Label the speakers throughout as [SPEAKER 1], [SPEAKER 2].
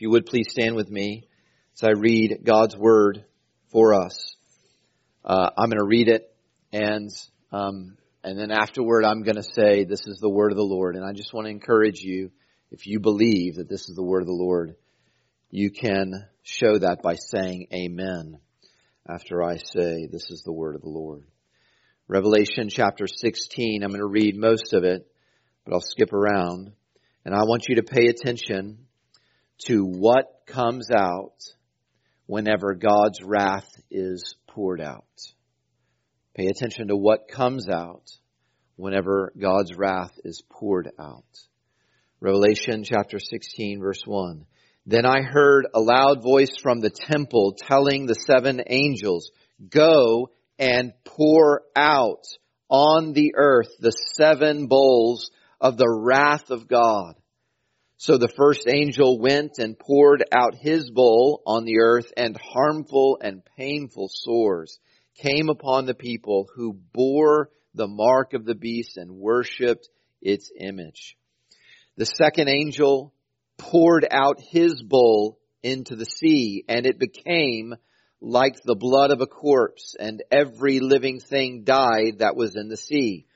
[SPEAKER 1] If you would please stand with me as I read God's word for us. Uh, I'm going to read it, and um, and then afterward, I'm going to say, "This is the word of the Lord." And I just want to encourage you, if you believe that this is the word of the Lord, you can show that by saying Amen after I say, "This is the word of the Lord." Revelation chapter 16. I'm going to read most of it, but I'll skip around. And I want you to pay attention to what comes out whenever God's wrath is poured out. Pay attention to what comes out whenever God's wrath is poured out. Revelation chapter 16 verse 1. Then I heard a loud voice from the temple telling the seven angels, go and pour out on the earth the seven bowls of the wrath of God. So the first angel went and poured out his bowl on the earth and harmful and painful sores came upon the people who bore the mark of the beast and worshiped its image. The second angel poured out his bowl into the sea and it became like the blood of a corpse, and every living thing died that was in the sea.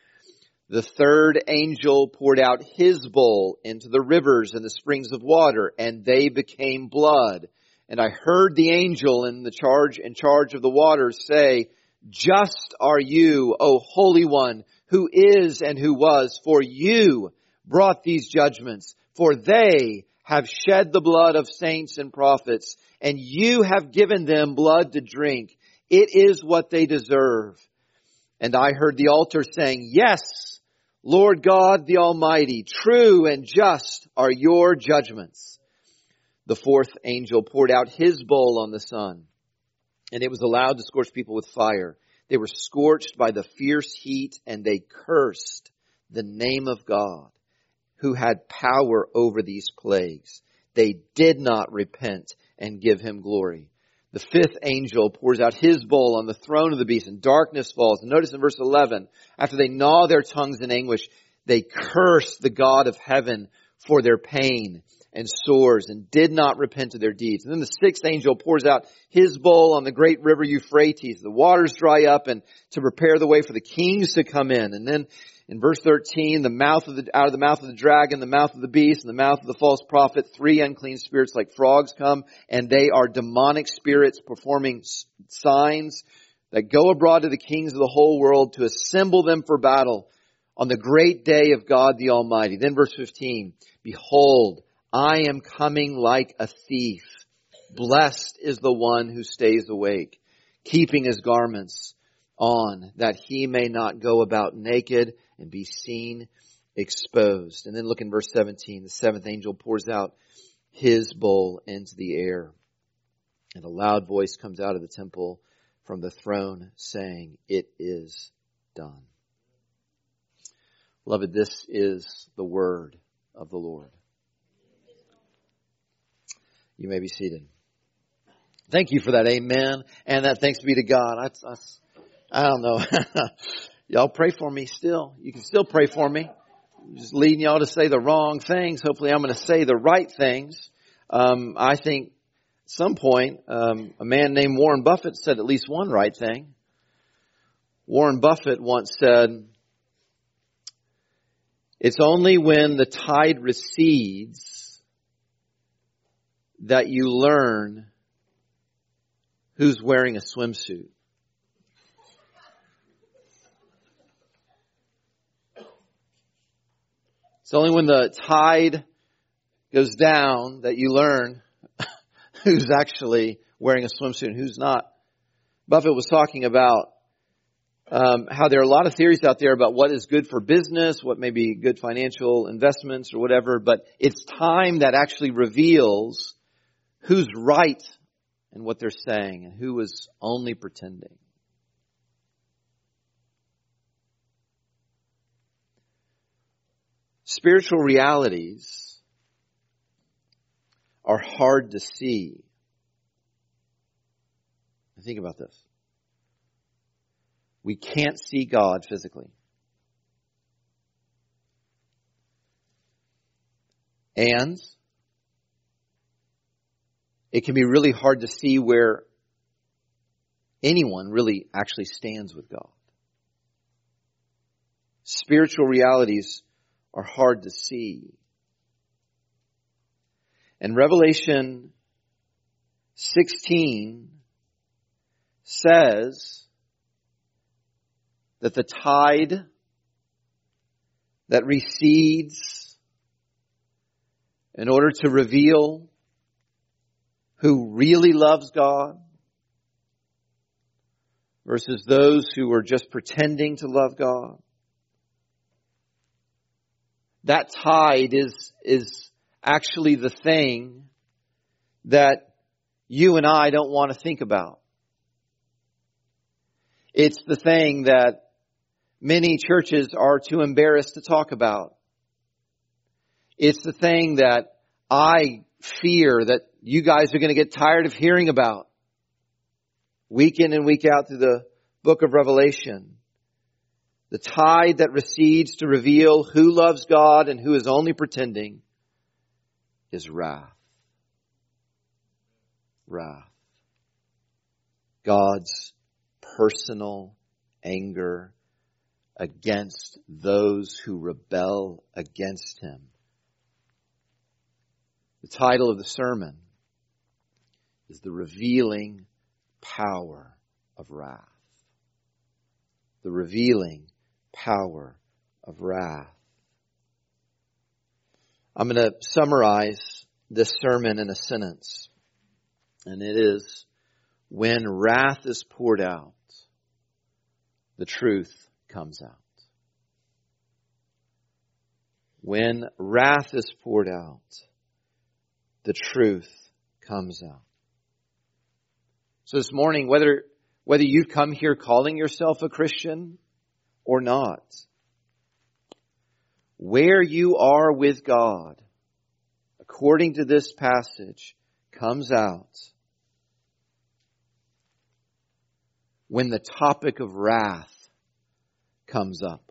[SPEAKER 1] The third angel poured out his bowl into the rivers and the springs of water, and they became blood. And I heard the angel in the charge, in charge of the waters say, Just are you, O Holy One, who is and who was, for you brought these judgments, for they have shed the blood of saints and prophets, and you have given them blood to drink. It is what they deserve. And I heard the altar saying, Yes, Lord God the Almighty, true and just are your judgments. The fourth angel poured out his bowl on the sun, and it was allowed to scorch people with fire. They were scorched by the fierce heat, and they cursed the name of God who had power over these plagues. They did not repent and give him glory. The fifth angel pours out his bowl on the throne of the beast and darkness falls. Notice in verse 11, after they gnaw their tongues in anguish, they curse the God of heaven for their pain and sores and did not repent of their deeds. And then the sixth angel pours out his bowl on the great river Euphrates. The waters dry up and to prepare the way for the kings to come in. And then in verse 13, the mouth of the, out of the mouth of the dragon, the mouth of the beast, and the mouth of the false prophet, three unclean spirits like frogs come, and they are demonic spirits performing signs that go abroad to the kings of the whole world to assemble them for battle on the great day of God the Almighty. Then verse 15, behold, I am coming like a thief. Blessed is the one who stays awake, keeping his garments on that he may not go about naked and be seen exposed. And then look in verse 17. The seventh angel pours out his bowl into the air. And a loud voice comes out of the temple from the throne saying, It is done. Beloved, this is the word of the Lord. You may be seated. Thank you for that amen. And that thanks be to God. I, I, I don't know. y'all pray for me still. You can still pray for me. I'm just leading y'all to say the wrong things. Hopefully I'm going to say the right things. Um, I think at some point, um, a man named Warren Buffett said at least one right thing. Warren Buffett once said, it's only when the tide recedes that you learn who's wearing a swimsuit. It's only when the tide goes down that you learn who's actually wearing a swimsuit and who's not. Buffett was talking about um, how there are a lot of theories out there about what is good for business, what may be good financial investments or whatever, but it's time that actually reveals who's right in what they're saying and who is only pretending. Spiritual realities are hard to see. Think about this. We can't see God physically. And it can be really hard to see where anyone really actually stands with God. Spiritual realities are hard to see. And Revelation 16 says that the tide that recedes in order to reveal who really loves God versus those who are just pretending to love God. That tide is, is actually the thing that you and I don't want to think about. It's the thing that many churches are too embarrassed to talk about. It's the thing that I fear that you guys are going to get tired of hearing about week in and week out through the book of Revelation. The tide that recedes to reveal who loves God and who is only pretending is wrath. Wrath. God's personal anger against those who rebel against him. The title of the sermon is The Revealing Power of Wrath. The revealing power of wrath. I'm going to summarize this sermon in a sentence. And it is, when wrath is poured out, the truth comes out. When wrath is poured out, the truth comes out. So this morning, whether, whether you come here calling yourself a Christian or not, where you are with God, according to this passage, comes out when the topic of wrath comes up.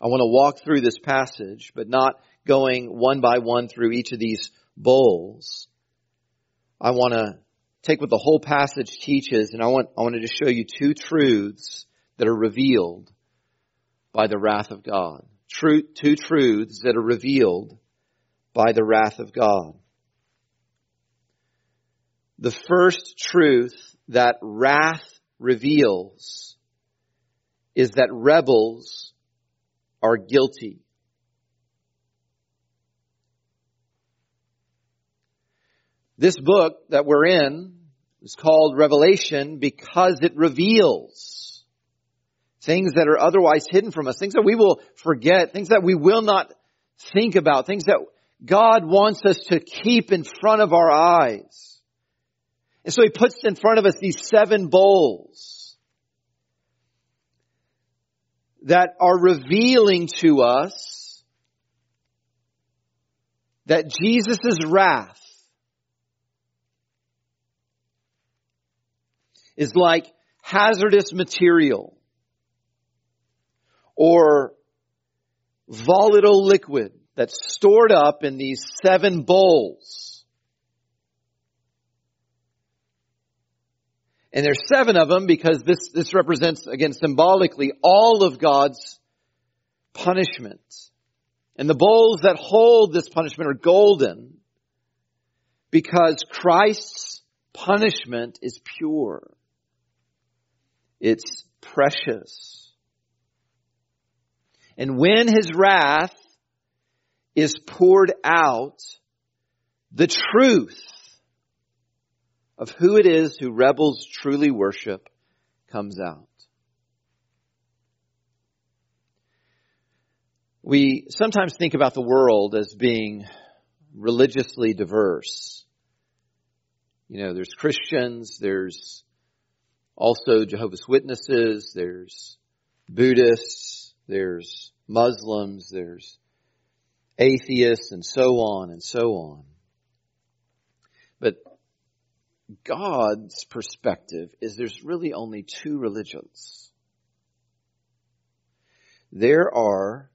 [SPEAKER 1] I want to walk through this passage, but not going one by one through each of these bowls. I want to take what the whole passage teaches and I want, I wanted to show you two truths that are revealed by the wrath of God. True, two truths that are revealed by the wrath of God. The first truth that wrath reveals is that rebels are guilty. This book that we're in is called Revelation because it reveals things that are otherwise hidden from us, things that we will forget, things that we will not think about, things that God wants us to keep in front of our eyes. And so He puts in front of us these seven bowls that are revealing to us that Jesus' wrath is like hazardous material or volatile liquid that's stored up in these seven bowls. And there's seven of them because this, this represents, again, symbolically all of God's punishment. And the bowls that hold this punishment are golden because Christ's punishment is pure. It's precious. And when his wrath is poured out, the truth of who it is who rebels truly worship comes out. We sometimes think about the world as being religiously diverse. You know, there's Christians, there's also Jehovah's Witnesses, there's Buddhists, there's Muslims, there's atheists, and so on and so on. But God's perspective is there's really only two religions. There are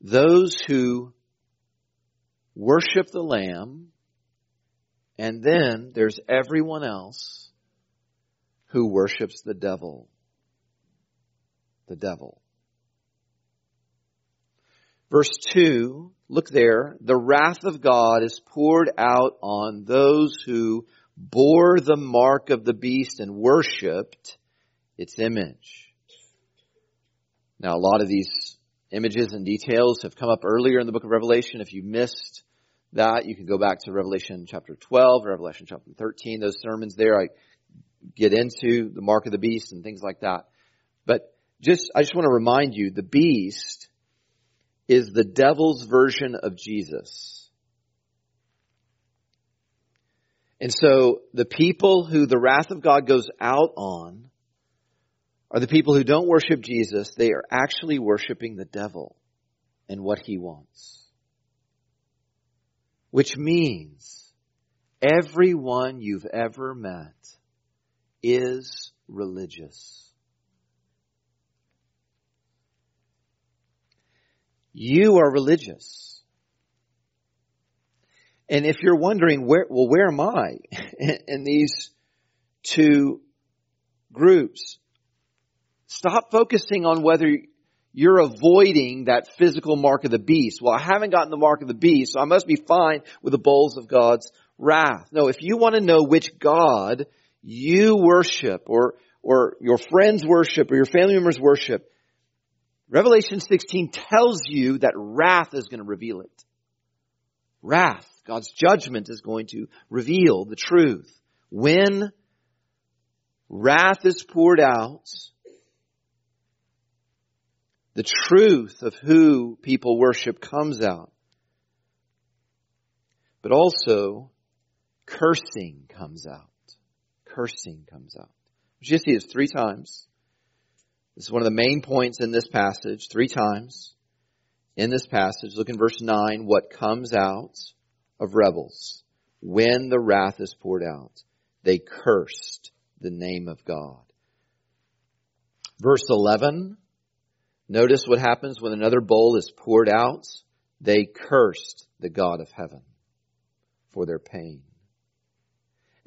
[SPEAKER 1] those who worship the Lamb And then there's everyone else who worships the devil. The devil. Verse 2, look there. The wrath of God is poured out on those who bore the mark of the beast and worshipped its image. Now a lot of these images and details have come up earlier in the book of Revelation. If you missed that, you can go back to Revelation chapter 12, Revelation chapter 13. Those sermons there, I get into the mark of the beast and things like that. But just, I just want to remind you, the beast is the devil's version of Jesus. And so the people who the wrath of God goes out on are the people who don't worship Jesus. They are actually worshiping the devil and what he wants. Which means everyone you've ever met is religious. You are religious. And if you're wondering where, well, where am I in these two groups? Stop focusing on whether you're avoiding that physical mark of the beast. Well, I haven't gotten the mark of the beast, so I must be fine with the bowls of God's wrath. No, if you want to know which God you worship or, or your friends worship or your family members worship, Revelation 16 tells you that wrath is going to reveal it. Wrath, God's judgment is going to reveal the truth. When wrath is poured out, the truth of who people worship comes out. But also, cursing comes out. Cursing comes out. Which You see this three times. This is one of the main points in this passage, three times in this passage. Look in verse 9, what comes out of rebels when the wrath is poured out. They cursed the name of God. Verse 11, notice what happens when another bowl is poured out. They cursed the God of heaven for their pain.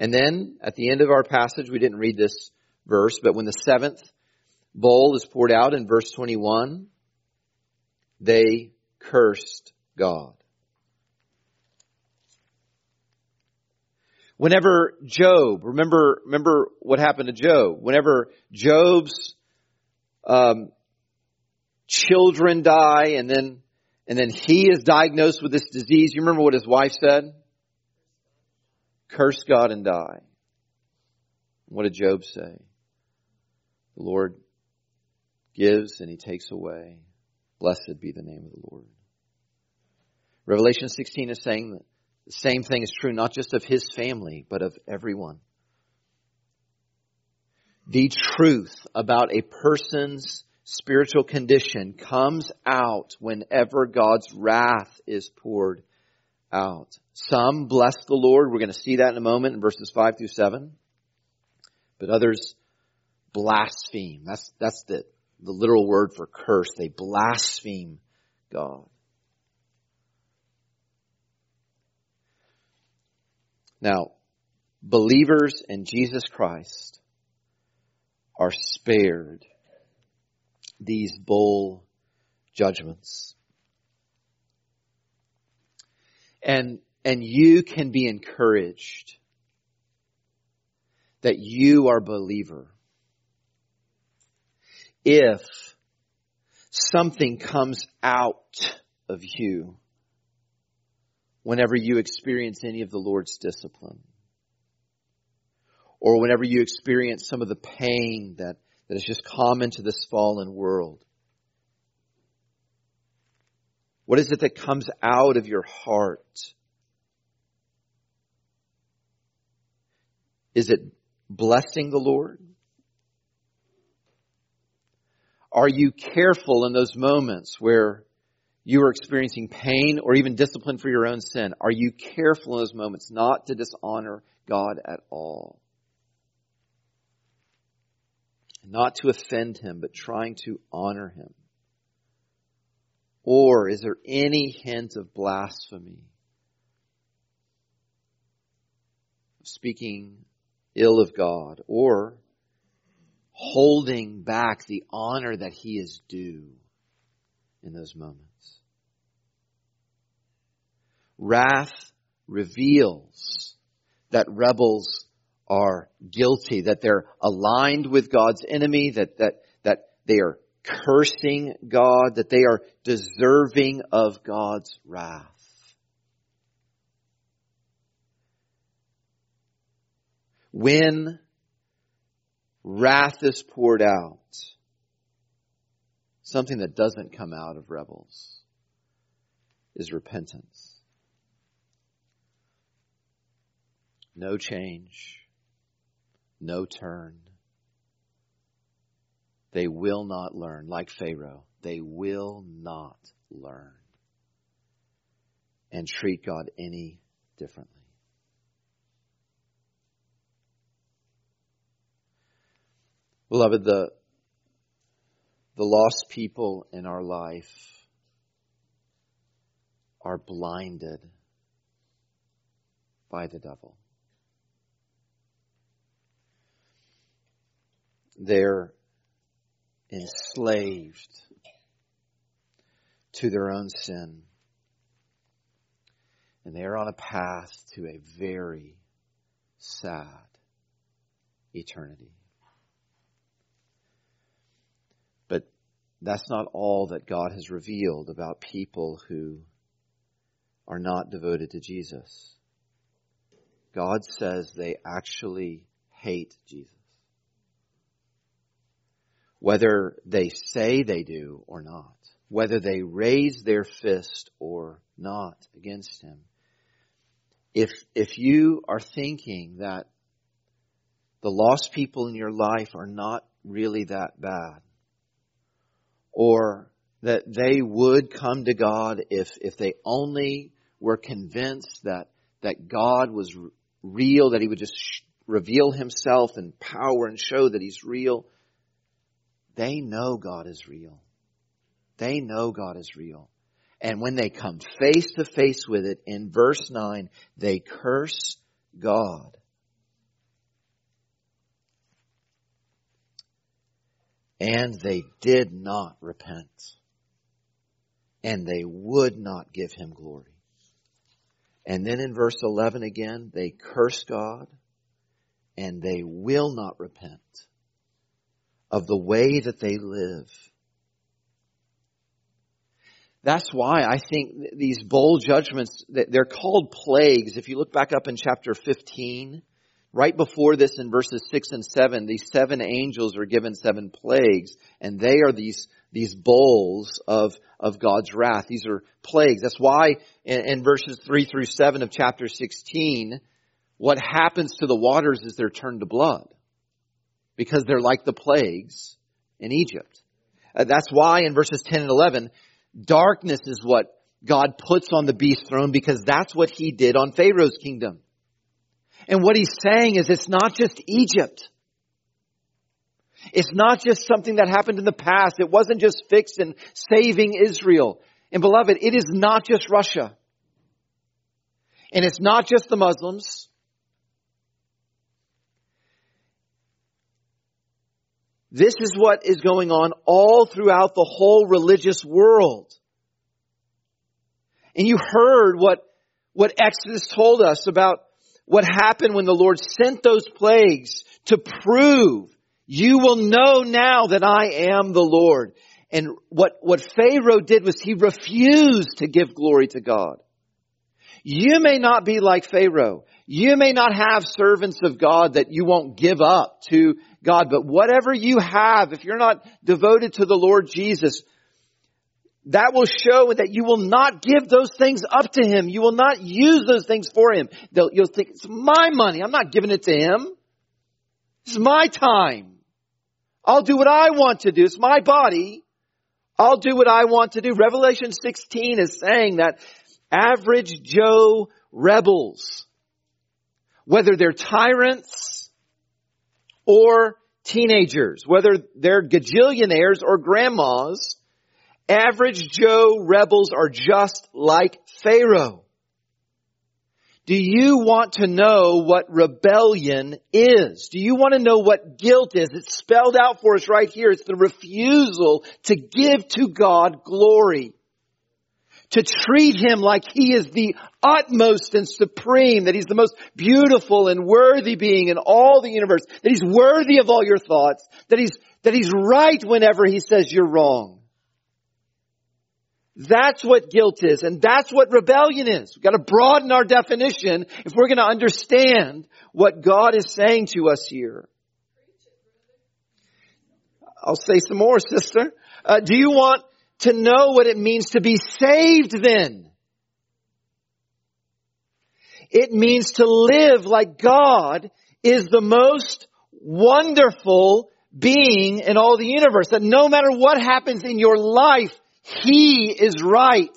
[SPEAKER 1] And then at the end of our passage, we didn't read this verse, but when the seventh bowl is poured out in verse 21, they cursed God. Whenever Job, remember, remember what happened to Job. Whenever Job's um, children die, and then and then he is diagnosed with this disease. You remember what his wife said? Curse God and die. What did Job say? The Lord gives and he takes away. Blessed be the name of the Lord. Revelation 16 is saying that the same thing is true not just of his family, but of everyone. The truth about a person's spiritual condition comes out whenever God's wrath is poured out. Some bless the Lord. We're going to see that in a moment in verses 5 through 7. But others blaspheme. That's, that's the, the literal word for curse. They blaspheme God. Now, believers in Jesus Christ are spared these bowl judgments. And, and you can be encouraged that you are believer if something comes out of you whenever you experience any of the Lord's discipline. Or whenever you experience some of the pain that, that is just common to this fallen world. What is it that comes out of your heart? Is it blessing the Lord? Are you careful in those moments where you are experiencing pain or even discipline for your own sin? Are you careful in those moments not to dishonor God at all? Not to offend Him, but trying to honor Him? Or is there any hint of blasphemy? speaking ill of God, or holding back the honor that he is due in those moments. Wrath reveals that rebels are guilty, that they're aligned with God's enemy, that, that, that they are cursing God, that they are deserving of God's wrath. When wrath is poured out, something that doesn't come out of rebels is repentance. No change, no turn. They will not learn, like Pharaoh, they will not learn and treat God any differently. Beloved, the, the lost people in our life are blinded by the devil. They're enslaved to their own sin. And they are on a path to a very sad eternity. That's not all that God has revealed about people who are not devoted to Jesus. God says they actually hate Jesus. Whether they say they do or not, whether they raise their fist or not against him. If, if you are thinking that the lost people in your life are not really that bad, or that they would come to God if, if they only were convinced that, that God was real, that He would just sh- reveal Himself in power and show that He's real. They know God is real. They know God is real. And when they come face to face with it in verse 9, they curse God. And they did not repent. And they would not give him glory. And then in verse 11 again, they curse God and they will not repent of the way that they live. That's why I think these bowl judgments, they're called plagues. If you look back up in chapter 15, Right before this in verses 6 and 7, these seven angels are given seven plagues, and they are these, these bowls of, of God's wrath. These are plagues. That's why in, in verses 3 through 7 of chapter 16, what happens to the waters is they're turned to blood. Because they're like the plagues in Egypt. Uh, that's why in verses 10 and 11, darkness is what God puts on the beast throne because that's what he did on Pharaoh's kingdom. And what he's saying is it's not just Egypt. It's not just something that happened in the past. It wasn't just fixed in saving Israel. And beloved, it is not just Russia. And it's not just the Muslims. This is what is going on all throughout the whole religious world. And you heard what, what Exodus told us about what happened when the Lord sent those plagues to prove you will know now that I am the Lord. And what, what Pharaoh did was he refused to give glory to God. You may not be like Pharaoh. You may not have servants of God that you won't give up to God, but whatever you have, if you're not devoted to the Lord Jesus, that will show that you will not give those things up to him. You will not use those things for him. They'll, you'll think, it's my money. I'm not giving it to him. It's my time. I'll do what I want to do. It's my body. I'll do what I want to do. Revelation 16 is saying that average Joe rebels, whether they're tyrants or teenagers, whether they're gajillionaires or grandmas, Average Joe rebels are just like Pharaoh. Do you want to know what rebellion is? Do you want to know what guilt is? It's spelled out for us right here. It's the refusal to give to God glory. To treat Him like He is the utmost and supreme, that He's the most beautiful and worthy being in all the universe, that He's worthy of all your thoughts, that He's, that He's right whenever He says you're wrong. That's what guilt is, and that's what rebellion is. We've got to broaden our definition if we're going to understand what God is saying to us here. I'll say some more, sister. Uh, do you want to know what it means to be saved then? It means to live like God is the most wonderful being in all the universe. That no matter what happens in your life, he is right.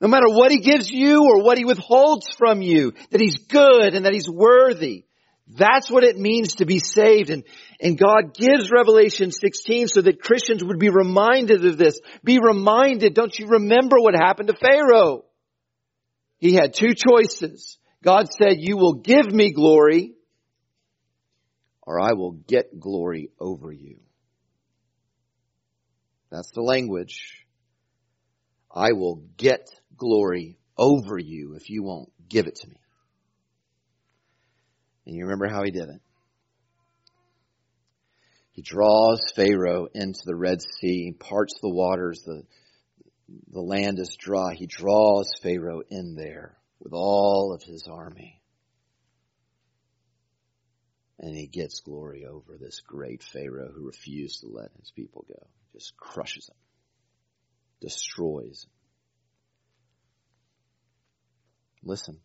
[SPEAKER 1] No matter what He gives you or what He withholds from you, that He's good and that He's worthy. That's what it means to be saved. And, and God gives Revelation 16 so that Christians would be reminded of this. Be reminded, don't you remember what happened to Pharaoh? He had two choices. God said, you will give me glory or I will get glory over you. That's the language. I will get glory over you if you won't give it to me. And you remember how he did it. He draws Pharaoh into the Red Sea, parts the waters, the, the land is dry. He draws Pharaoh in there with all of his army. And he gets glory over this great Pharaoh who refused to let his people go just crushes them, destroys. Listen.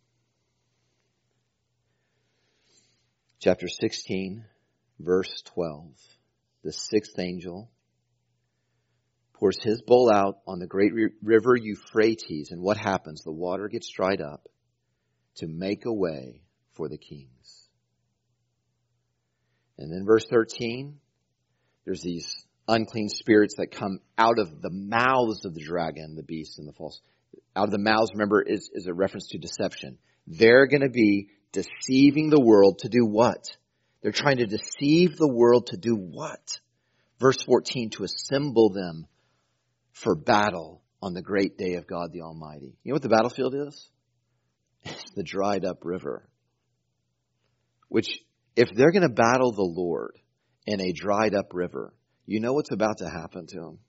[SPEAKER 1] Chapter 16, verse 12. The sixth angel pours his bowl out on the great river Euphrates, and what happens? The water gets dried up to make a way for the kings. And then verse 13, there's these unclean spirits that come out of the mouths of the dragon, the beast, and the false. Out of the mouths, remember, is, is a reference to deception. They're going to be deceiving the world to do what? They're trying to deceive the world to do what? Verse 14, to assemble them for battle on the great day of God the Almighty. You know what the battlefield is? It's the dried up river. Which, if they're going to battle the Lord in a dried up river, you know what's about to happen to him.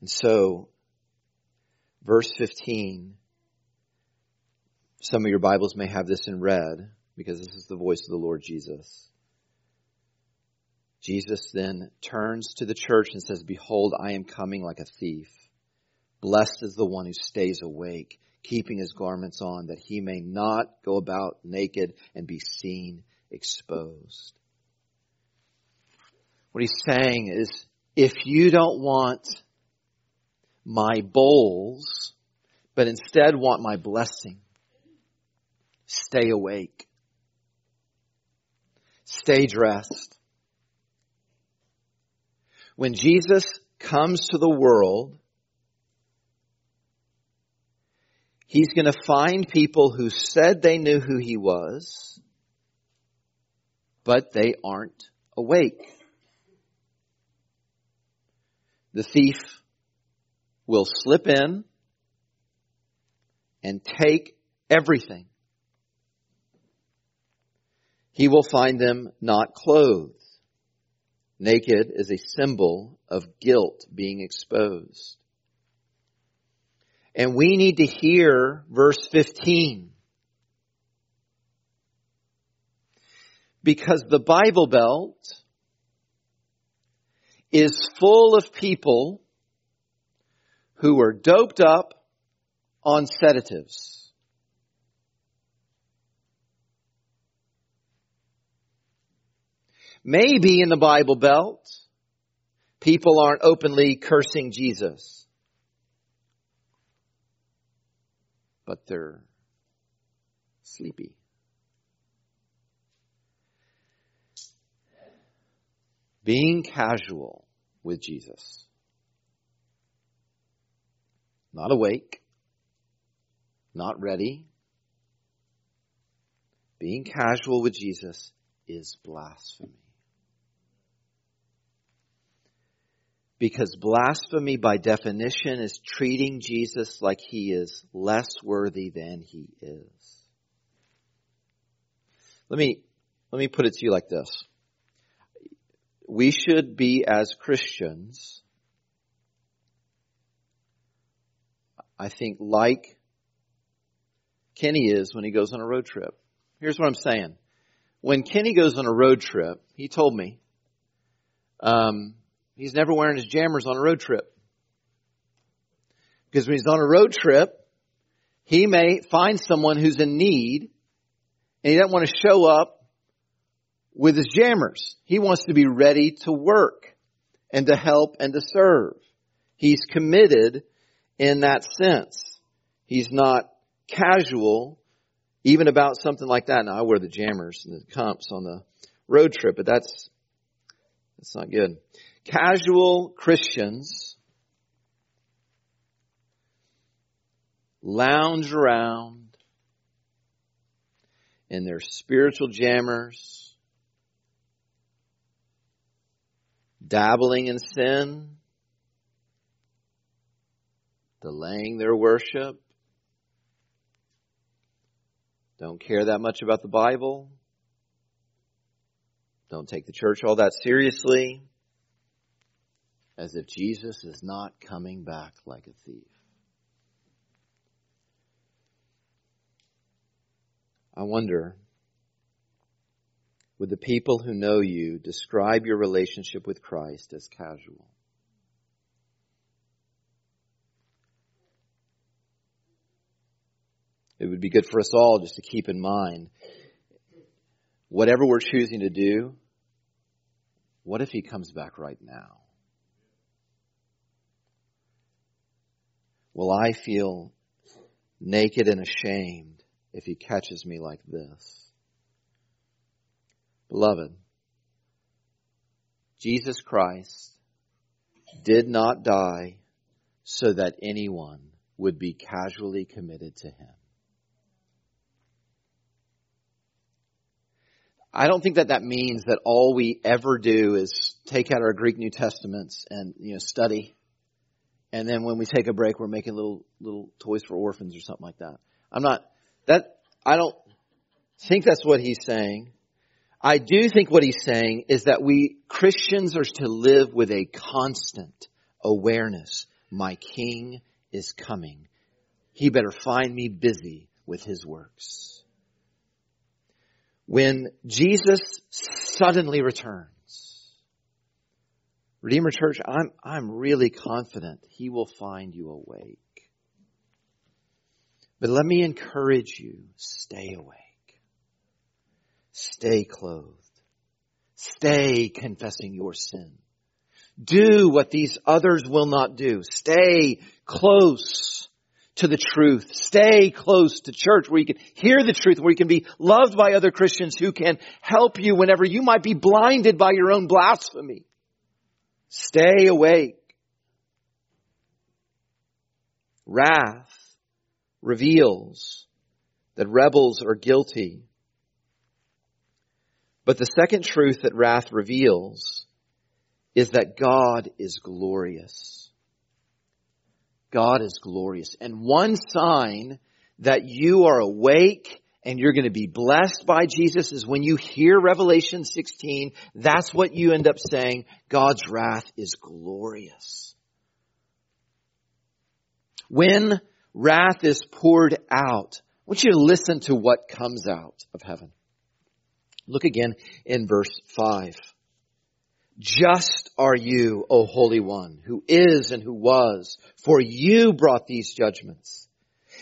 [SPEAKER 1] And so, verse 15, some of your Bibles may have this in red because this is the voice of the Lord Jesus. Jesus then turns to the church and says, Behold, I am coming like a thief. Blessed is the one who stays awake keeping his garments on, that he may not go about naked and be seen exposed. What he's saying is, if you don't want my bowls, but instead want my blessing, stay awake. Stay dressed. When Jesus comes to the world, He's going to find people who said they knew who he was, but they aren't awake. The thief will slip in and take everything. He will find them not clothed. Naked is a symbol of guilt being exposed. And we need to hear verse 15. Because the Bible Belt is full of people who are doped up on sedatives. Maybe in the Bible Belt, people aren't openly cursing Jesus. but they're sleepy. Being casual with Jesus. Not awake, not ready. Being casual with Jesus is blasphemy. Because blasphemy by definition is treating Jesus like he is less worthy than he is. Let me, let me put it to you like this. We should be as Christians, I think like Kenny is when he goes on a road trip. Here's what I'm saying. When Kenny goes on a road trip, he told me, um, he's never wearing his jammers on a road trip. Because when he's on a road trip, he may find someone who's in need and he doesn't want to show up with his jammers. He wants to be ready to work and to help and to serve. He's committed in that sense. He's not casual even about something like that. Now I wear the jammers and the comps on the road trip, but that's, that's not good. Casual Christians lounge around in their spiritual jammers, dabbling in sin, delaying their worship, don't care that much about the Bible, don't take the church all that seriously, as if Jesus is not coming back like a thief. I wonder, would the people who know you describe your relationship with Christ as casual? It would be good for us all just to keep in mind whatever we're choosing to do, what if he comes back right now? Will I feel naked and ashamed if he catches me like this? Beloved, Jesus Christ did not die so that anyone would be casually committed to him. I don't think that that means that all we ever do is take out our Greek New Testaments and, you know, study and then when we take a break, we're making little little toys for orphans or something like that. I'm not that. I don't think that's what he's saying. I do think what he's saying is that we Christians are to live with a constant awareness. My King is coming. He better find me busy with his works. When Jesus suddenly returns, Redeemer Church, I'm, I'm really confident He will find you awake. But let me encourage you, stay awake. Stay clothed. Stay confessing your sin. Do what these others will not do. Stay close to the truth. Stay close to church where you can hear the truth, where you can be loved by other Christians who can help you whenever you might be blinded by your own blasphemy. Stay awake. Wrath reveals that rebels are guilty. But the second truth that wrath reveals is that God is glorious. God is glorious. And one sign that you are awake and you're going to be blessed by Jesus is when you hear Revelation 16, that's what you end up saying. God's wrath is glorious. When wrath is poured out, I want you to listen to what comes out of heaven. Look again in verse 5. Just are you, O Holy One, who is and who was, for you brought these judgments.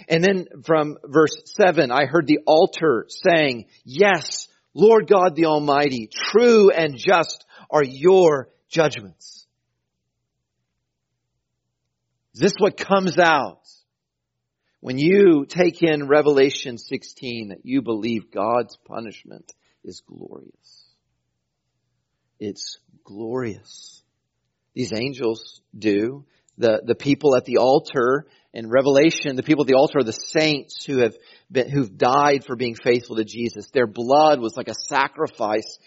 [SPEAKER 1] And then from verse 7, I heard the altar saying, Yes, Lord God the Almighty, true and just are your judgments. Is this what comes out when you take in Revelation 16 that you believe God's punishment is glorious? It's glorious. These angels do. The, the people at the altar in Revelation, the people at the altar are the saints who have been, who've died for being faithful to Jesus. Their blood was like a sacrifice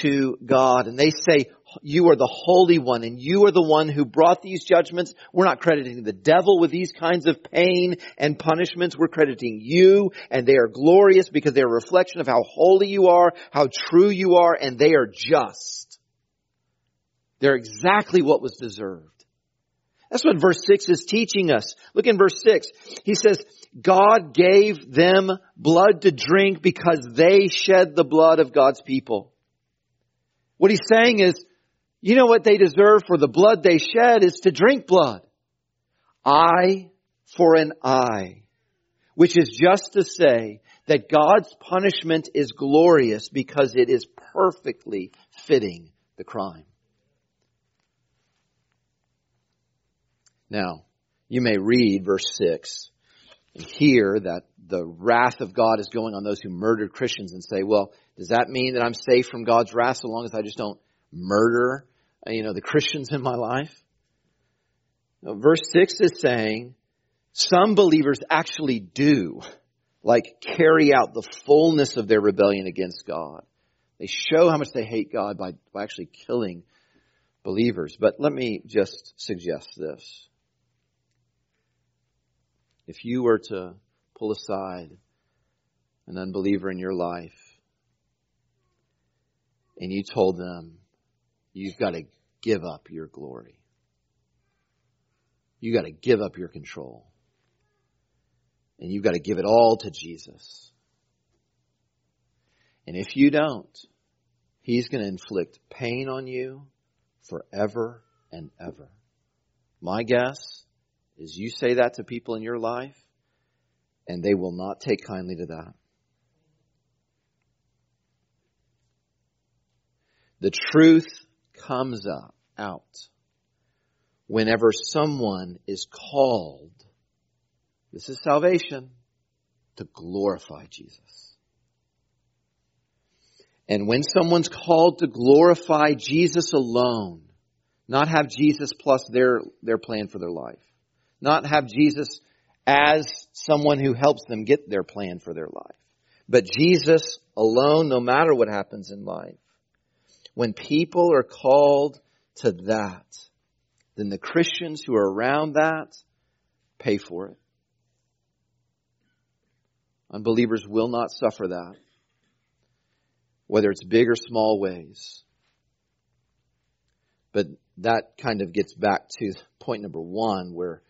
[SPEAKER 1] to God. And they say, you are the Holy One and you are the one who brought these judgments. We're not crediting the devil with these kinds of pain and punishments. We're crediting you and they are glorious because they are a reflection of how holy you are, how true you are, and they are just. They're exactly what was deserved. That's what verse 6 is teaching us. Look in verse 6. He says, God gave them blood to drink because they shed the blood of God's people. What he's saying is, you know what they deserve for the blood they shed is to drink blood. Eye for an eye. Which is just to say that God's punishment is glorious because it is perfectly fitting the crime. Now, you may read verse 6 and hear that the wrath of God is going on those who murdered Christians and say, well, does that mean that I'm safe from God's wrath so long as I just don't murder, uh, you know, the Christians in my life? Now, verse 6 is saying some believers actually do like carry out the fullness of their rebellion against God. They show how much they hate God by, by actually killing believers. But let me just suggest this if you were to pull aside an unbeliever in your life and you told them, you've got to give up your glory. you've got to give up your control. And you've got to give it all to Jesus. And if you don't, He's going to inflict pain on you forever and ever. My guess is you say that to people in your life, and they will not take kindly to that. The truth comes up, out whenever someone is called, this is salvation, to glorify Jesus. And when someone's called to glorify Jesus alone, not have Jesus plus their, their plan for their life, not have Jesus as someone who helps them get their plan for their life. But Jesus alone, no matter what happens in life. When people are called to that, then the Christians who are around that pay for it. Unbelievers will not suffer that, whether it's big or small ways. But that kind of gets back to point number one, where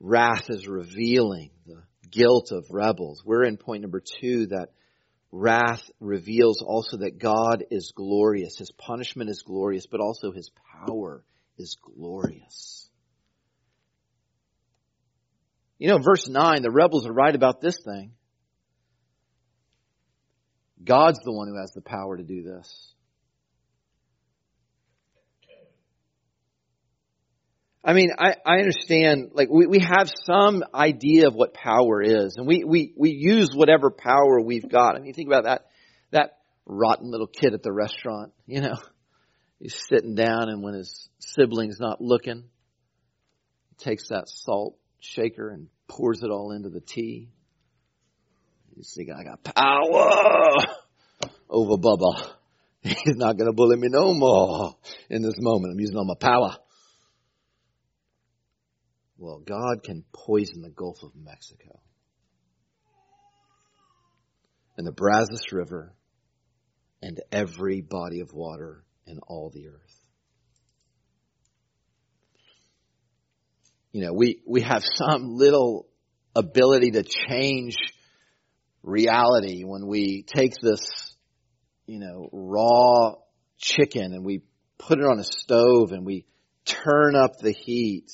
[SPEAKER 1] wrath is revealing the guilt of rebels. We're in point number two that wrath reveals also that God is glorious. His punishment is glorious, but also his power is glorious. You know, verse 9, the rebels are right about this thing. God's the one who has the power to do this. I mean, I, I understand, like, we, we have some idea of what power is, and we, we, we use whatever power we've got. I mean, think about that, that rotten little kid at the restaurant, you know. He's sitting down, and when his sibling's not looking, he takes that salt shaker and pours it all into the tea. He's thinking, I got power over Bubba. He's not going to bully me no more in this moment. I'm using all my power. Well, God can poison the Gulf of Mexico. And the Brazos River. And every body of water in all the earth. You know, we, we have some little ability to change reality when we take this, you know, raw chicken and we put it on a stove and we turn up the heat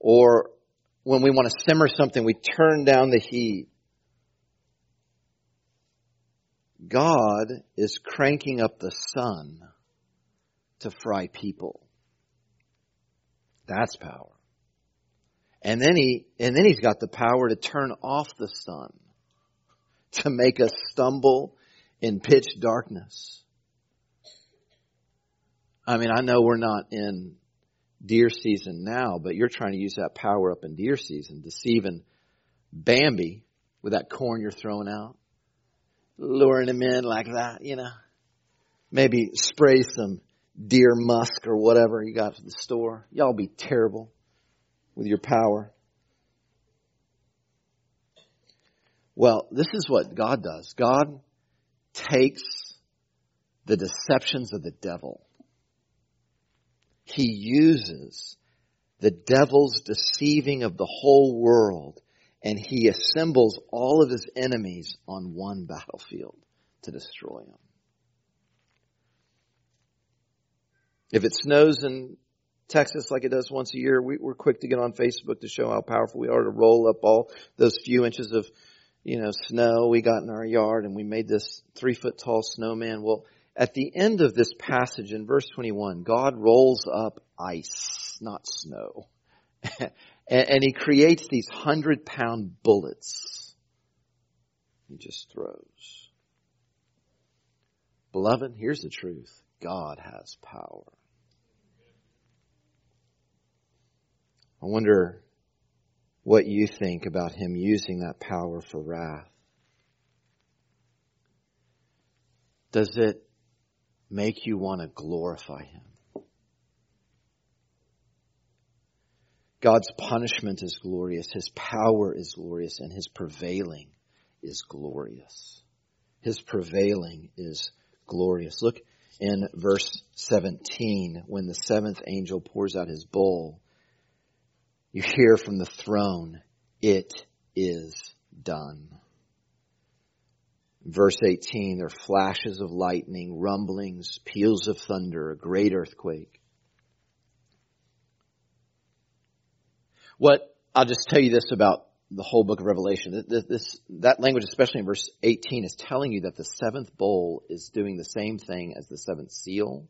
[SPEAKER 1] or when we want to simmer something, we turn down the heat. God is cranking up the sun to fry people. That's power. And then he, and then he's got the power to turn off the sun to make us stumble in pitch darkness. I mean, I know we're not in deer season now, but you're trying to use that power up in deer season, deceiving Bambi with that corn you're throwing out, luring him in like that, you know. Maybe spray some deer musk or whatever you got from the store. Y'all be terrible with your power. Well, this is what God does. God takes the deceptions of the devil. He uses the devil's deceiving of the whole world and he assembles all of his enemies on one battlefield to destroy them. If it snows in Texas like it does once a year, we, are quick to get on Facebook to show how powerful we are to roll up all those few inches of, you know, snow we got in our yard and we made this three foot tall snowman. Well, at the end of this passage in verse 21, God rolls up ice, not snow. and, he creates these hundred pound bullets. He just throws. Beloved, here's the truth. God has power. I wonder what you think about him using that power for wrath. Does it make you want to glorify him? God's punishment is glorious, his power is glorious, and his prevailing is glorious. His prevailing is glorious. Look in verse 17 when the seventh angel pours out his bowl you hear from the throne, it is done. Verse 18, there are flashes of lightning, rumblings, peals of thunder, a great earthquake. What, I'll just tell you this about the whole book of Revelation. This, this, that language, especially in verse 18, is telling you that the seventh bowl is doing the same thing as the seventh seal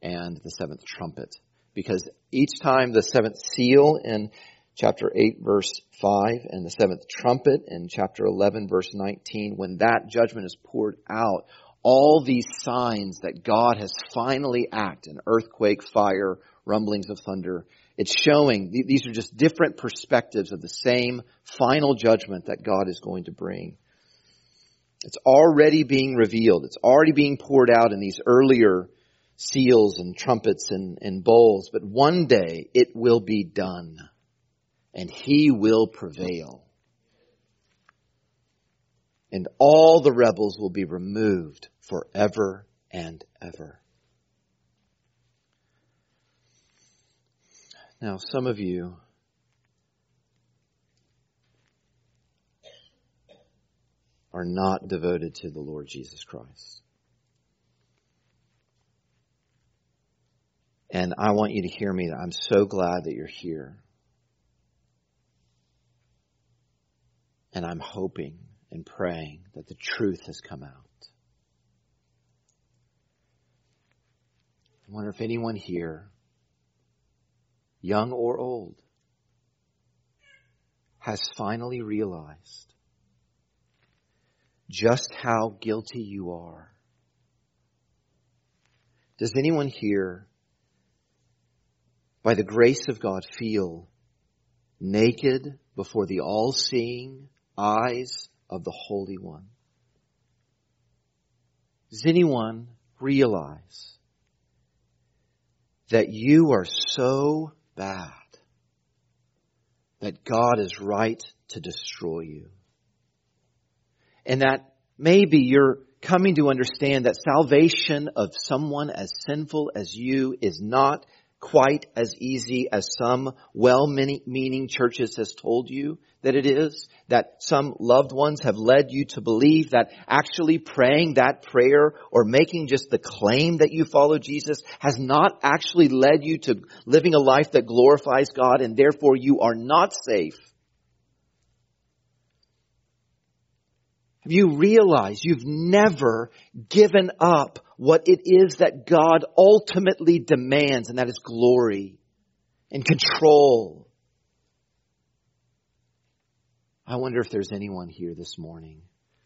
[SPEAKER 1] and the seventh trumpet because each time the seventh seal in chapter 8 verse 5 and the seventh trumpet and chapter 11 verse 19, when that judgment is poured out, all these signs that God has finally acted, an earthquake, fire, rumblings of thunder, it's showing these are just different perspectives of the same final judgment that God is going to bring. It's already being revealed. It's already being poured out in these earlier seals and trumpets and, and bowls, but one day it will be done and he will prevail. And all the rebels will be removed forever and ever. Now, some of you are not devoted to the Lord Jesus Christ. And I want you to hear me. I'm so glad that you're here. And I'm hoping and praying that the truth has come out. I wonder if anyone here, young or old, has finally realized just how guilty you are. Does anyone here by the grace of God, feel naked before the all seeing eyes of the Holy One? Does anyone realize that you are so bad that God is right to destroy you? And that maybe you're coming to understand that salvation of someone as sinful as you is not quite as easy as some well-meaning churches has told you that it is, that some loved ones have led you to believe that actually praying that prayer or making just the claim that you follow Jesus has not actually led you to living a life that glorifies God and therefore you are not safe. You realize you've never given up what it is that God ultimately demands, and that is glory and control. I wonder if there's anyone here this morning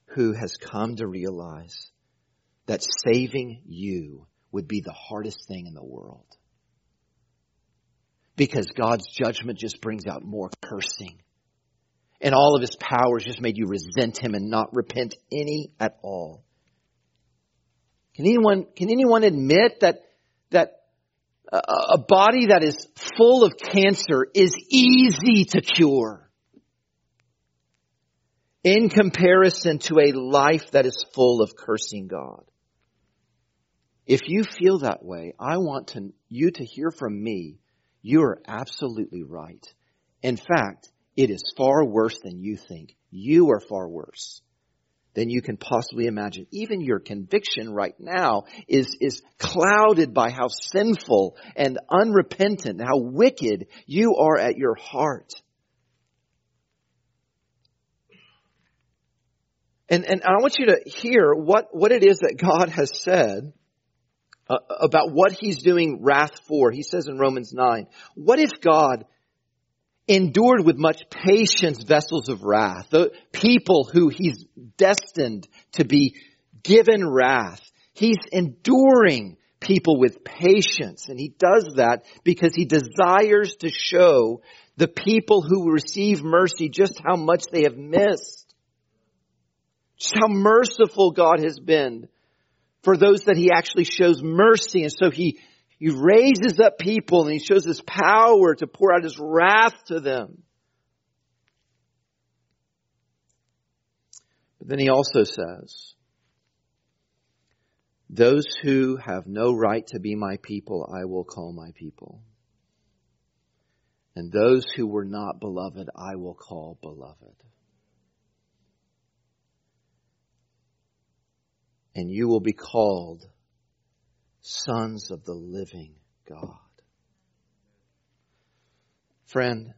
[SPEAKER 1] who has come to realize that saving you would be the hardest thing in the world. because God's judgment just brings out more cursing. And all of his powers just made you resent him and not repent any at all. Can anyone, can anyone admit that, that a body that is full of cancer is easy to cure in comparison to a life that is full of cursing God. If you feel that way, I want to, you to hear from me. You are absolutely right. In fact, it is far worse than you think. You are far worse than you can possibly imagine. Even your conviction right now is, is clouded by how sinful and unrepentant, how wicked you are at your heart. And, and I want you to hear what, what it is that God has said uh, about what he's doing wrath for. He says in Romans 9, what if God endured with much patience vessels of wrath, the people who he's destined to be given wrath. He's enduring people with patience and he does that because he desires to show the people who receive mercy just how much they have missed. Just how merciful God has been for those that he actually shows mercy. And so he, he raises up people and he shows his power to pour out his wrath to them. But then he also says, those who have no right to be my people, I will call my people. And those who were not beloved, I will call beloved. and you will be called sons of the living God. Friend,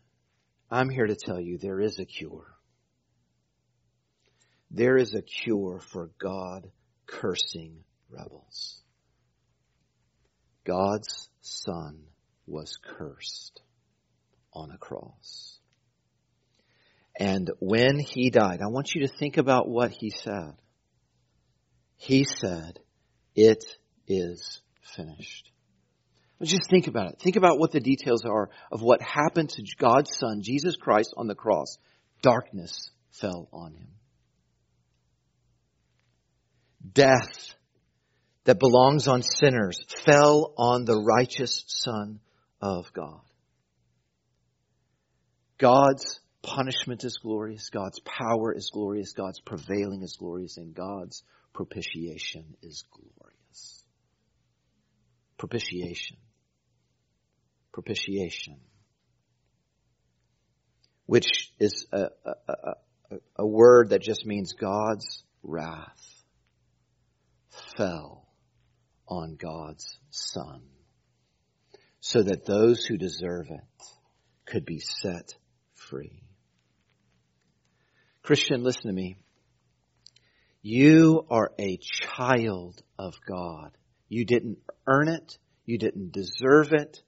[SPEAKER 1] I'm here to tell you there is a cure. There is a cure for God cursing rebels. God's son was cursed on a cross. And when he died, I want you to think about what he said. He said, it is finished. Just think about it. Think about what the details are of what happened to God's Son, Jesus Christ, on the cross. Darkness fell on him. Death that belongs on sinners fell on the righteous Son of God. God's punishment is glorious. God's power is glorious. God's prevailing is glorious. And God's propitiation is glorious. Propitiation. Propitiation. Which is a, a, a, a word that just means God's wrath fell on God's Son so that those who deserve it could be set free. Christian, listen to me. You are a child of God. You didn't earn it. You didn't deserve it.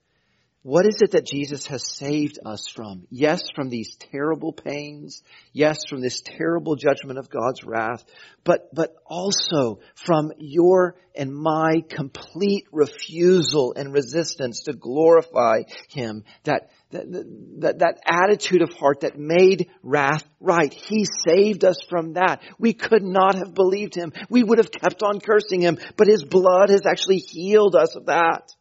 [SPEAKER 1] What is it that Jesus has saved us from? Yes, from these terrible pains. Yes, from this terrible judgment of God's wrath, but, but also from your and my complete refusal and resistance to glorify Him. That, that, that, that attitude of heart that made wrath right. He saved us from that. We could not have believed Him. We would have kept on cursing Him, but His blood has actually healed us of that.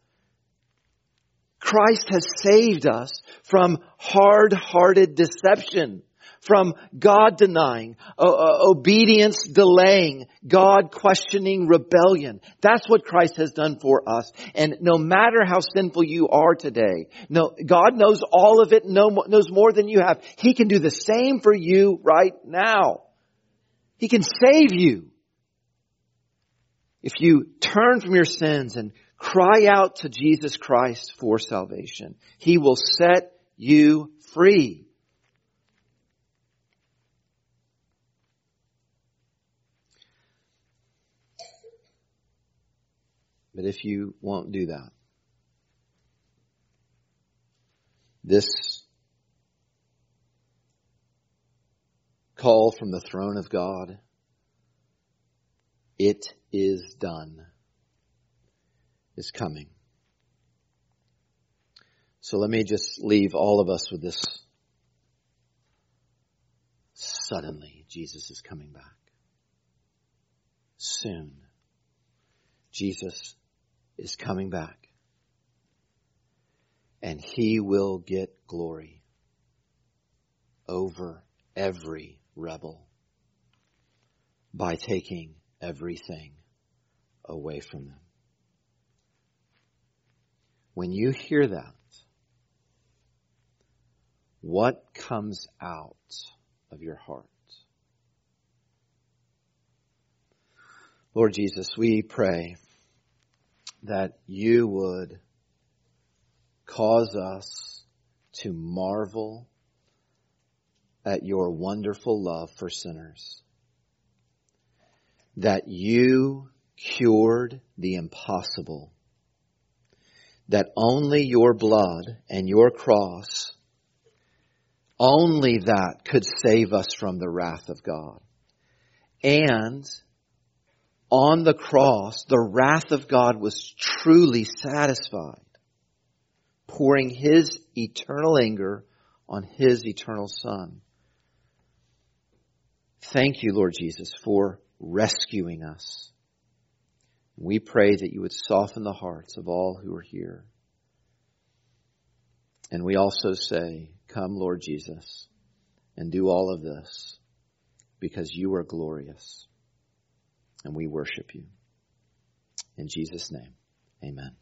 [SPEAKER 1] Christ has saved us from hard-hearted deception, from God denying, obedience delaying, God questioning rebellion. That's what Christ has done for us. And no matter how sinful you are today, no, God knows all of it, knows more than you have. He can do the same for you right now. He can save you. If you turn from your sins and Cry out to Jesus Christ for salvation. He will set you free. But if you won't do that, this call from the throne of God, it is done is coming. So let me just leave all of us with this. Suddenly, Jesus is coming back. Soon, Jesus is coming back. And he will get glory over every rebel by taking everything away from them. When you hear that, what comes out of your heart? Lord Jesus, we pray that you would cause us to marvel at your wonderful love for sinners. That you cured the impossible. That only your blood and your cross, only that could save us from the wrath of God. And on the cross, the wrath of God was truly satisfied, pouring his eternal anger on his eternal son. Thank you, Lord Jesus, for rescuing us. We pray that you would soften the hearts of all who are here. And we also say, Come, Lord Jesus, and do all of this because you are glorious and we worship you. In Jesus' name, amen.